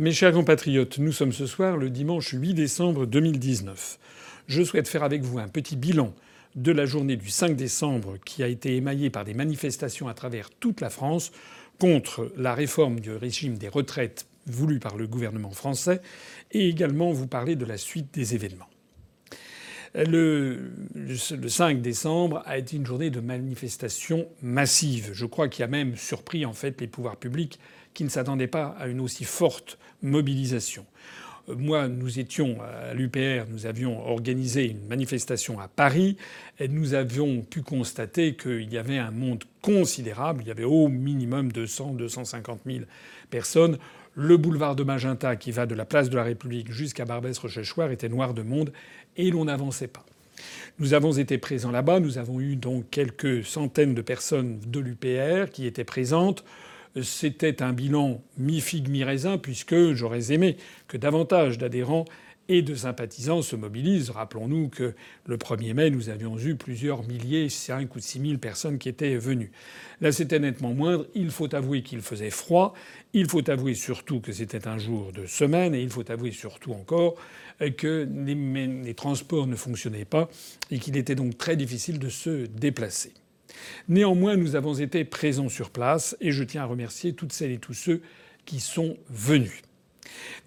Mes chers compatriotes, nous sommes ce soir le dimanche 8 décembre 2019. Je souhaite faire avec vous un petit bilan de la journée du 5 décembre qui a été émaillée par des manifestations à travers toute la France contre la réforme du régime des retraites voulue par le gouvernement français et également vous parler de la suite des événements. Le, le 5 décembre a été une journée de manifestation massive. Je crois qu'il a même surpris en fait les pouvoirs publics qui ne s'attendaient pas à une aussi forte mobilisation. Euh, moi, nous étions à l'UPR, nous avions organisé une manifestation à Paris et nous avions pu constater qu'il y avait un monde considérable. Il y avait au minimum 200, 250 000 personnes. Le boulevard de Magenta, qui va de la place de la République jusqu'à Barbès-Rochechouart, était noir de monde et l'on n'avançait pas. Nous avons été présents là-bas. Nous avons eu donc quelques centaines de personnes de l'UPR qui étaient présentes c'était un bilan mi-figue, mi-raisin, puisque j'aurais aimé que davantage d'adhérents et de sympathisants se mobilisent. Rappelons-nous que le 1er mai, nous avions eu plusieurs milliers, 5 ou 6 000 personnes qui étaient venues. Là, c'était nettement moindre. Il faut avouer qu'il faisait froid. Il faut avouer surtout que c'était un jour de semaine. Et il faut avouer surtout encore que les, les transports ne fonctionnaient pas et qu'il était donc très difficile de se déplacer. Néanmoins, nous avons été présents sur place et je tiens à remercier toutes celles et tous ceux qui sont venus.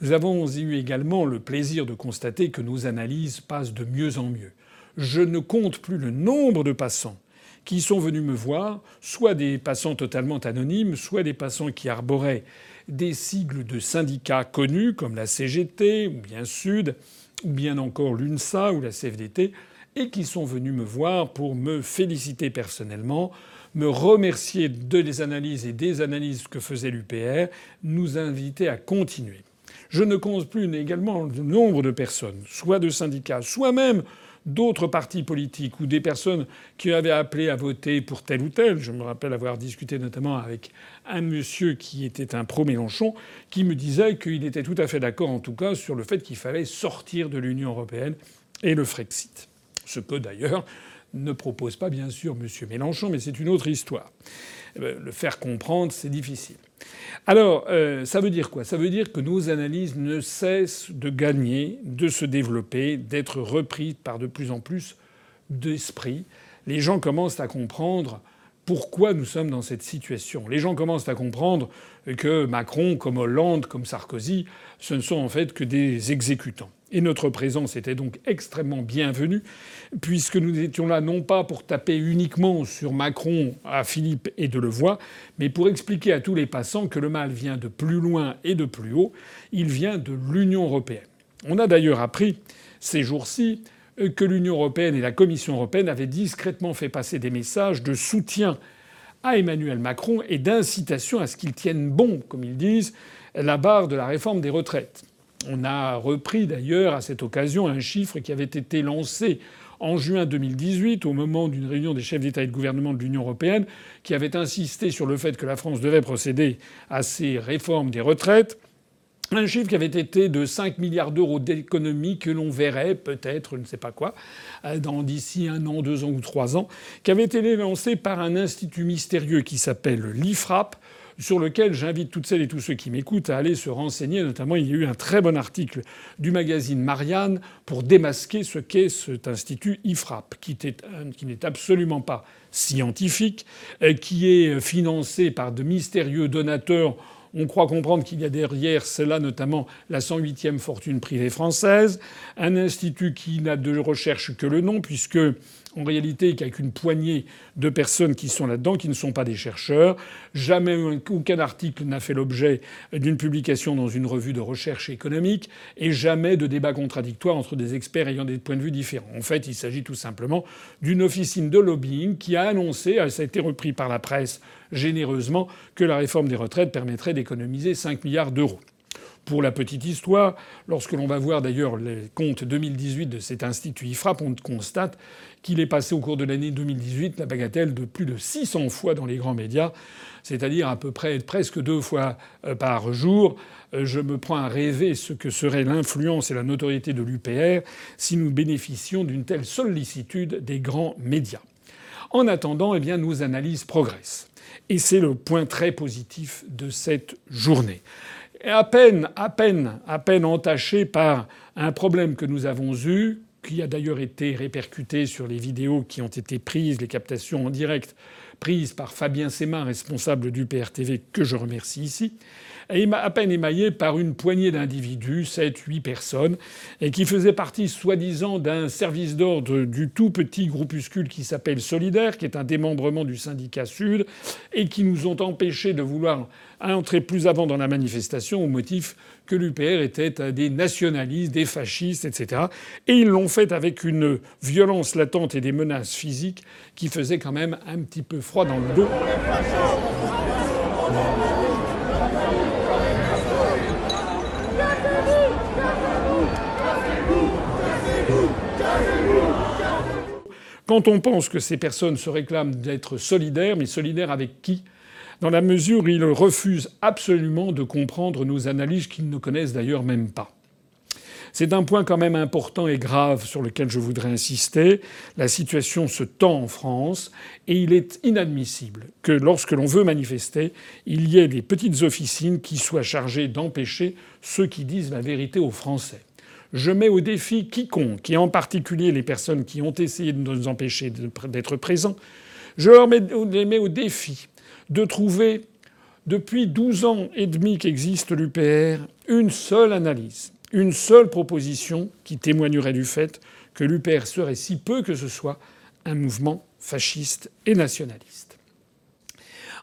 Nous avons eu également le plaisir de constater que nos analyses passent de mieux en mieux. Je ne compte plus le nombre de passants qui sont venus me voir, soit des passants totalement anonymes, soit des passants qui arboraient des sigles de syndicats connus comme la CGT ou bien Sud, ou bien encore l'UNSA ou la CFDT, et qui sont venus me voir pour me féliciter personnellement, me remercier de les analyses et des analyses que faisait l'UPR, nous inviter à continuer. Je ne compte plus également le nombre de personnes, soit de syndicats, soit même d'autres partis politiques ou des personnes qui avaient appelé à voter pour tel ou tel. Je me rappelle avoir discuté notamment avec un monsieur qui était un pro-Mélenchon, qui me disait qu'il était tout à fait d'accord en tout cas sur le fait qu'il fallait sortir de l'Union européenne et le Frexit. Ce que d'ailleurs ne propose pas bien sûr M. Mélenchon, mais c'est une autre histoire. Euh, le faire comprendre, c'est difficile. Alors, euh, ça veut dire quoi? Ça veut dire que nos analyses ne cessent de gagner, de se développer, d'être reprises par de plus en plus d'esprit. Les gens commencent à comprendre pourquoi nous sommes dans cette situation. Les gens commencent à comprendre que Macron, comme Hollande, comme Sarkozy, ce ne sont en fait que des exécutants. Et notre présence était donc extrêmement bienvenue, puisque nous étions là non pas pour taper uniquement sur Macron, à Philippe et Delevoye, mais pour expliquer à tous les passants que le mal vient de plus loin et de plus haut, il vient de l'Union européenne. On a d'ailleurs appris ces jours-ci que l'Union européenne et la Commission européenne avaient discrètement fait passer des messages de soutien à Emmanuel Macron et d'incitation à ce qu'il tienne bon, comme ils disent, la barre de la réforme des retraites. On a repris d'ailleurs à cette occasion un chiffre qui avait été lancé en juin 2018 au moment d'une réunion des chefs d'État et de gouvernement de l'Union européenne qui avait insisté sur le fait que la France devait procéder à ces réformes des retraites. Un chiffre qui avait été de 5 milliards d'euros d'économie que l'on verrait peut-être, je ne sais pas quoi, dans d'ici un an, deux ans ou trois ans, qui avait été lancé par un institut mystérieux qui s'appelle l'IFRAP, sur lequel j'invite toutes celles et tous ceux qui m'écoutent à aller se renseigner. Notamment, il y a eu un très bon article du magazine Marianne pour démasquer ce qu'est cet institut IFRAP, qui n'est absolument pas scientifique, qui est financé par de mystérieux donateurs on croit comprendre qu'il y a derrière cela notamment la 108e fortune privée française, un institut qui n'a de recherche que le nom, puisque en réalité, a qu'une poignée de personnes qui sont là-dedans, qui ne sont pas des chercheurs. Jamais aucun article n'a fait l'objet d'une publication dans une revue de recherche économique et jamais de débat contradictoire entre des experts ayant des points de vue différents. En fait, il s'agit tout simplement d'une officine de lobbying qui a annoncé, ça a été repris par la presse généreusement, que la réforme des retraites permettrait d'économiser 5 milliards d'euros. Pour la petite histoire, lorsque l'on va voir d'ailleurs les comptes 2018 de cet institut IFRAP, on constate qu'il est passé au cours de l'année 2018 la bagatelle de plus de 600 fois dans les grands médias, c'est-à-dire à peu près presque deux fois euh, par jour. Euh, je me prends à rêver ce que serait l'influence et la notoriété de l'UPR si nous bénéficions d'une telle sollicitude des grands médias. En attendant, eh bien, nos analyses progressent. Et c'est le point très positif de cette journée. À peine, à peine, à peine entaché par un problème que nous avons eu, qui a d'ailleurs été répercuté sur les vidéos qui ont été prises, les captations en direct prises par Fabien Séma, responsable du PRTV, que je remercie ici, à peine émaillé par une poignée d'individus, 7, 8 personnes, et qui faisaient partie soi-disant d'un service d'ordre du tout petit groupuscule qui s'appelle Solidaire, qui est un démembrement du syndicat Sud, et qui nous ont empêchés de vouloir entrer plus avant dans la manifestation au motif que l'UPR était des nationalistes, des fascistes, etc. Et ils l'ont fait avec une violence latente et des menaces physiques qui faisaient quand même un petit peu froid dans le dos. Quand on pense que ces personnes se réclament d'être solidaires, mais solidaires avec qui? Dans la mesure où ils refusent absolument de comprendre nos analyses qu'ils ne connaissent d'ailleurs même pas. C'est un point quand même important et grave sur lequel je voudrais insister. La situation se tend en France et il est inadmissible que lorsque l'on veut manifester, il y ait des petites officines qui soient chargées d'empêcher ceux qui disent la vérité aux Français. Je mets au défi quiconque, et en particulier les personnes qui ont essayé de nous empêcher d'être présents, je les mets au défi de trouver, depuis 12 ans et demi qu'existe l'UPR, une seule analyse, une seule proposition qui témoignerait du fait que l'UPR serait si peu que ce soit un mouvement fasciste et nationaliste.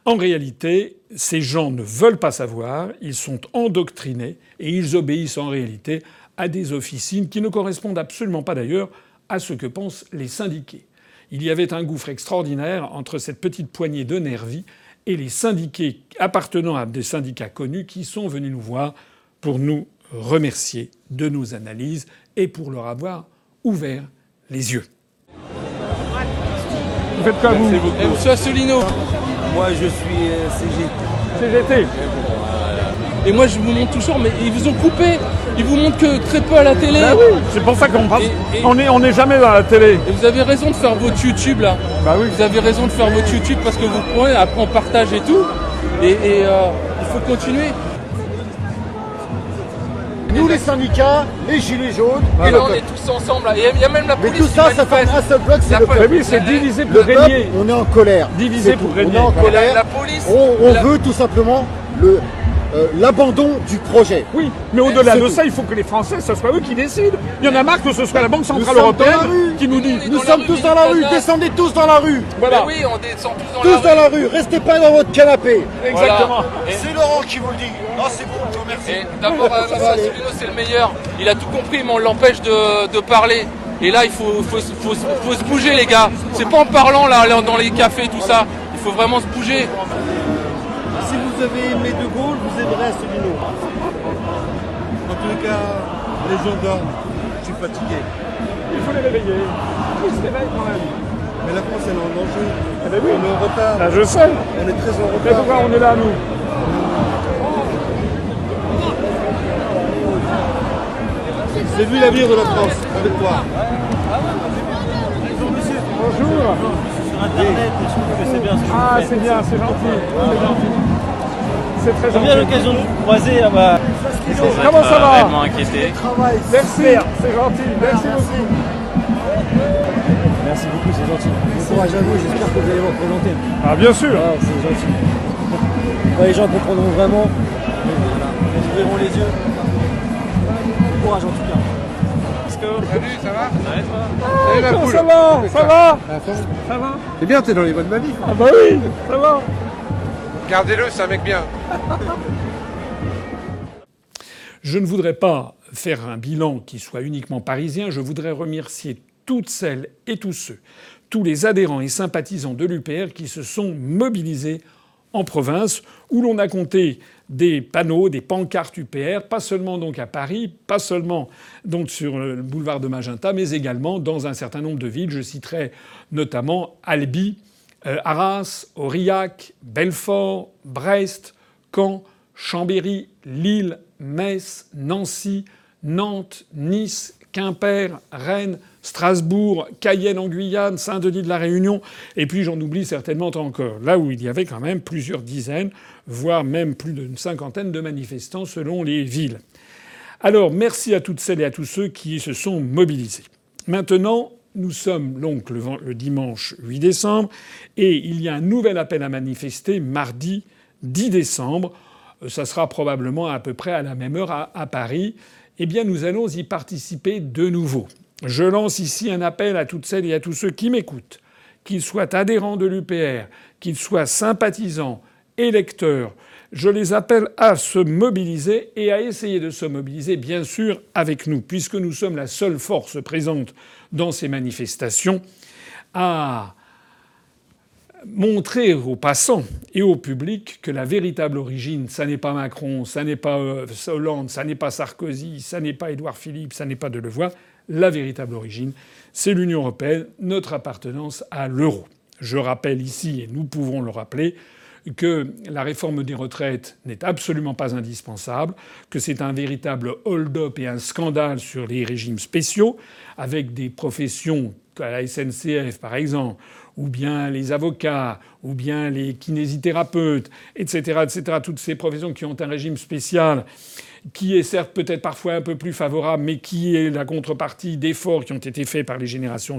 En réalité, ces gens ne veulent pas savoir, ils sont endoctrinés et ils obéissent en réalité à des officines qui ne correspondent absolument pas d'ailleurs à ce que pensent les syndiqués. Il y avait un gouffre extraordinaire entre cette petite poignée de nervis et les syndiqués appartenant à des syndicats connus qui sont venus nous voir pour nous remercier de nos analyses et pour leur avoir ouvert les yeux. Vous faites quoi vous? Monsieur Asselineau Moi je suis euh, CG. CGT Et moi je vous montre toujours, mais ils vous ont coupé Ils vous montrent que très peu à la télé Bah oui, c'est pour ça qu'on passe. Et- et- On est on n'est jamais dans la télé. Et vous avez raison de faire votre YouTube là Bah oui. Vous avez raison de faire votre YouTube parce que vous prenez, après on partage et tout. Et, et, euh, il faut continuer. Nous les syndicats, les gilets jaunes et Et le tous ensemble il y a même la Mais police tout qui ça, ça manifeste. un seul bloc, c'est La le peuple. Mais oui, c'est divisé pour régner. peuple, on est en colère. Divisé pour tout. régner. On est en colère. la police. On, on la- veut tout simplement le euh, l'abandon du projet. Oui, mais au-delà de tout. ça, il faut que les Français, ce soit eux qui décident. Il y en a marre que ce soit la Banque Nous Centrale dans Européenne rue. qui nous dit. Nous dans sommes tous mais dans la rue. Descendez tous dans la rue. Voilà. Mais oui, on descend tous dans Tous la dans rue. la rue. Restez pas dans votre canapé. Exactement. Et- C'est Laurent qui vous le dit. Non, c'est bon. Merci. Et d'abord, euh, Monsieur Asselineau, c'est le meilleur. Il a tout compris, mais on l'empêche de, de parler. Et là, il faut, faut, se- faut, se- faut se bouger, les gars. C'est pas en parlant là, là, dans les cafés, tout ça. Il faut vraiment se bouger. Si vous avez aimé De Gaulle, vous aimerez Asselineau. En tous les cas, les gens dorment. Je suis fatigué. Il faut les réveiller. Ils se réveillent quand même. Mais la France, elle est en danger. Eh ben oui. On est en retard. Là, je sais. On est très en Mais retard. pourquoi on est là, nous? C'est lui l'avenir de la France, avec toi. Bonjour. Internet, je trouve que c'est bien ce que Ah, c'est bien, c'est gentil. C'est gentil. C'est très J'ai bien gentil. l'occasion de vous croiser à ma... Comment ça va inquiété. Merci, c'est gentil. Merci beaucoup. Merci beaucoup, c'est gentil. Bon courage à vous, j'espère que vous allez vous représenter. Ah, bien sûr. Ah, c'est gentil. Les gens comprendront vraiment, ils ouvriront les yeux. Courage en tout cas. Comment ça va? Ça va Ça va C'est bien, t'es dans les bonnes manifs. Ah bah oui, ça va. Gardez-le, c'est un mec bien. Je ne voudrais pas faire un bilan qui soit uniquement parisien, je voudrais remercier toutes celles et tous ceux, tous les adhérents et sympathisants de l'UPR qui se sont mobilisés en province, où l'on a compté des panneaux, des pancartes UPR, pas seulement donc à Paris, pas seulement donc sur le boulevard de Magenta, mais également dans un certain nombre de villes. Je citerai notamment Albi, euh, Arras, Aurillac, Belfort, Brest, Caen, Chambéry, Lille, Metz, Nancy, Nantes, Nice, Quimper, Rennes, Strasbourg, Cayenne en Guyane, Saint-Denis de la Réunion, et puis j'en oublie certainement encore. Là où il y avait quand même plusieurs dizaines, voire même plus d'une cinquantaine de manifestants selon les villes. Alors merci à toutes celles et à tous ceux qui se sont mobilisés. Maintenant, nous sommes donc le, dimanche 8 décembre et il y a un nouvel appel à manifester mardi 10 décembre. Euh, ça sera probablement à peu près à la même heure à, à Paris. Eh bien, nous allons y participer de nouveau. Je lance ici un appel à toutes celles et à tous ceux qui m'écoutent, qu'ils soient adhérents de l'UPR, qu'ils soient sympathisants, électeurs. Je les appelle à se mobiliser et à essayer de se mobiliser, bien sûr, avec nous, puisque nous sommes la seule force présente dans ces manifestations, à montrer aux passants et au public que la véritable origine, ça n'est pas Macron, ça n'est pas euh, Hollande, ça n'est pas Sarkozy, ça n'est pas Édouard Philippe, ça n'est pas Delevoye. La véritable origine, c'est l'Union européenne, notre appartenance à l'euro. Je rappelle ici, et nous pouvons le rappeler, que la réforme des retraites n'est absolument pas indispensable, que c'est un véritable hold-up et un scandale sur les régimes spéciaux, avec des professions à la SNCF par exemple, ou bien les avocats, ou bien les kinésithérapeutes, etc., etc., toutes ces professions qui ont un régime spécial qui est certes peut-être parfois un peu plus favorable, mais qui est la contrepartie d'efforts qui ont été faits par les générations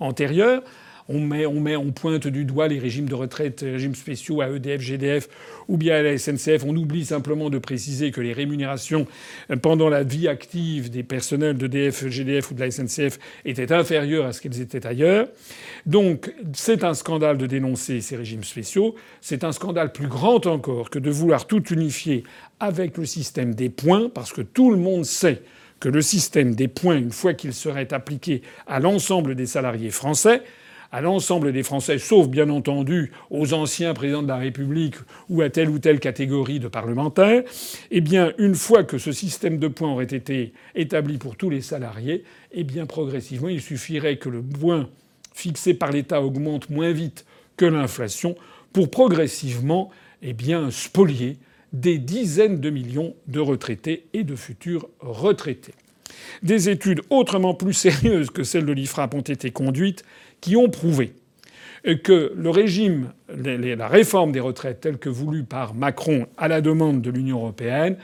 antérieures. On, met, on, pointe du doigt les régimes de retraite, régimes spéciaux à EDF, GDF ou bien à la SNCF. On oublie simplement de préciser que les rémunérations euh, pendant la vie active des personnels d'EDF, GDF ou de la SNCF étaient inférieures à ce qu'elles étaient ailleurs. Donc c'est un scandale de dénoncer ces régimes spéciaux. C'est un scandale plus grand encore que de vouloir tout unifier avec le système des points, parce que tout le monde sait que le système des points, une fois qu'il serait appliqué à l'ensemble des salariés français, à l'ensemble des Français, sauf bien entendu aux anciens présidents de la République ou à telle ou telle catégorie de parlementaires, eh bien, une fois que ce système de points aurait été établi pour tous les salariés, eh progressivement, il suffirait que le point fixé par l'État augmente moins vite que l'inflation pour progressivement, eh spolier des dizaines de millions de retraités et de futurs retraités. Des études autrement plus sérieuses que celles de l'IFRAP ont été conduites qui ont prouvé que le régime, la réforme des retraites telle que voulue par Macron à la demande de l'Union européenne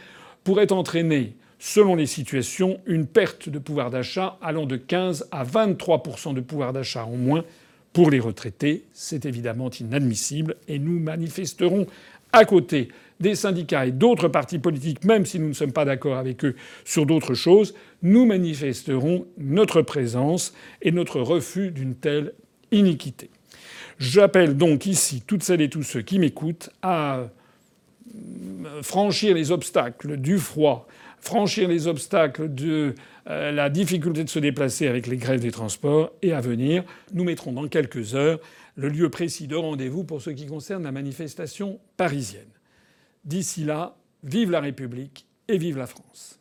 pourrait entraîner, selon les situations, une perte de pouvoir d'achat allant de 15 à 23% de pouvoir d'achat en moins pour les retraités. C'est évidemment inadmissible et nous manifesterons à côté des syndicats et d'autres partis politiques, même si nous ne sommes pas d'accord avec eux sur d'autres choses, nous manifesterons notre présence et notre refus d'une telle iniquité. J'appelle donc ici toutes celles et tous ceux qui m'écoutent à franchir les obstacles du froid, franchir les obstacles de euh, la difficulté de se déplacer avec les grèves des transports et à venir. Nous mettrons dans quelques heures le lieu précis de rendez-vous pour ce qui concerne la manifestation parisienne. D'ici là, vive la République et vive la France.